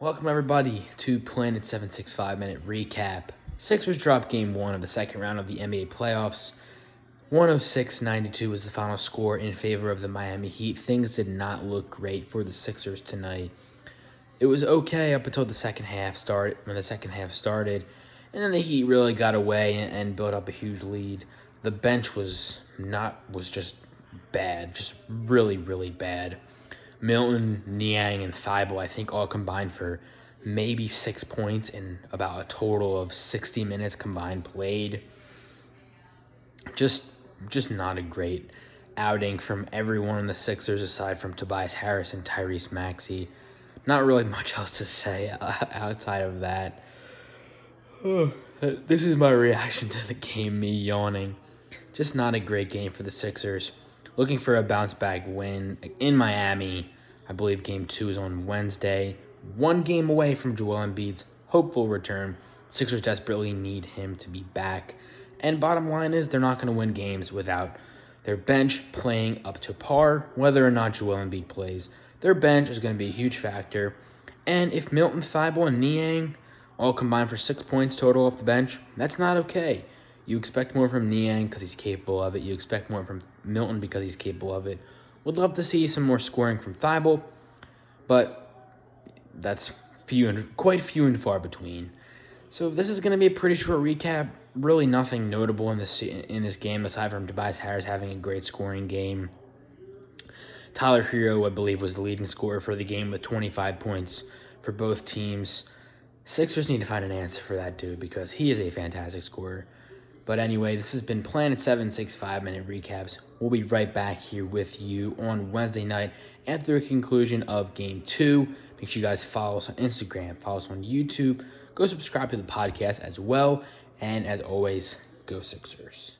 Welcome, everybody, to Planet 765 Minute Recap. Sixers dropped game one of the second round of the NBA playoffs. 106 92 was the final score in favor of the Miami Heat. Things did not look great for the Sixers tonight. It was okay up until the second half started when the second half started, and then the Heat really got away and, and built up a huge lead. The bench was not was just bad, just really, really bad. Milton, Niang, and Thybulle, I think, all combined for maybe six points in about a total of 60 minutes combined played. Just, just not a great outing from everyone in the Sixers aside from Tobias Harris and Tyrese Maxey. Not really much else to say uh, outside of that. this is my reaction to the game, me yawning. Just not a great game for the Sixers looking for a bounce back win in Miami. I believe game two is on Wednesday. One game away from Joel Embiid's hopeful return. Sixers desperately need him to be back. And bottom line is, they're not going to win games without their bench playing up to par, whether or not Joel Embiid plays. Their bench is going to be a huge factor. And if Milton, Thybulle and Niang all combine for six points total off the bench, that's not okay. You expect more from Niang because he's capable of it. You expect more from Milton because he's capable of it. Would love to see some more scoring from Thybulle, but that's few and quite few and far between. So this is going to be a pretty short recap. Really nothing notable in this in this game aside from Tobias Harris having a great scoring game. Tyler Herro, I believe, was the leading scorer for the game with 25 points for both teams. Sixers need to find an answer for that dude because he is a fantastic scorer. But anyway, this has been Planet 765 Minute Recaps. We'll be right back here with you on Wednesday night after the conclusion of Game 2. Make sure you guys follow us on Instagram, follow us on YouTube, go subscribe to the podcast as well. And as always, go Sixers.